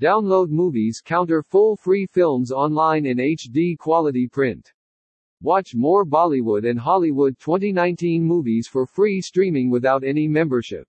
Download movies counter full free films online in HD quality print. Watch more Bollywood and Hollywood 2019 movies for free streaming without any membership.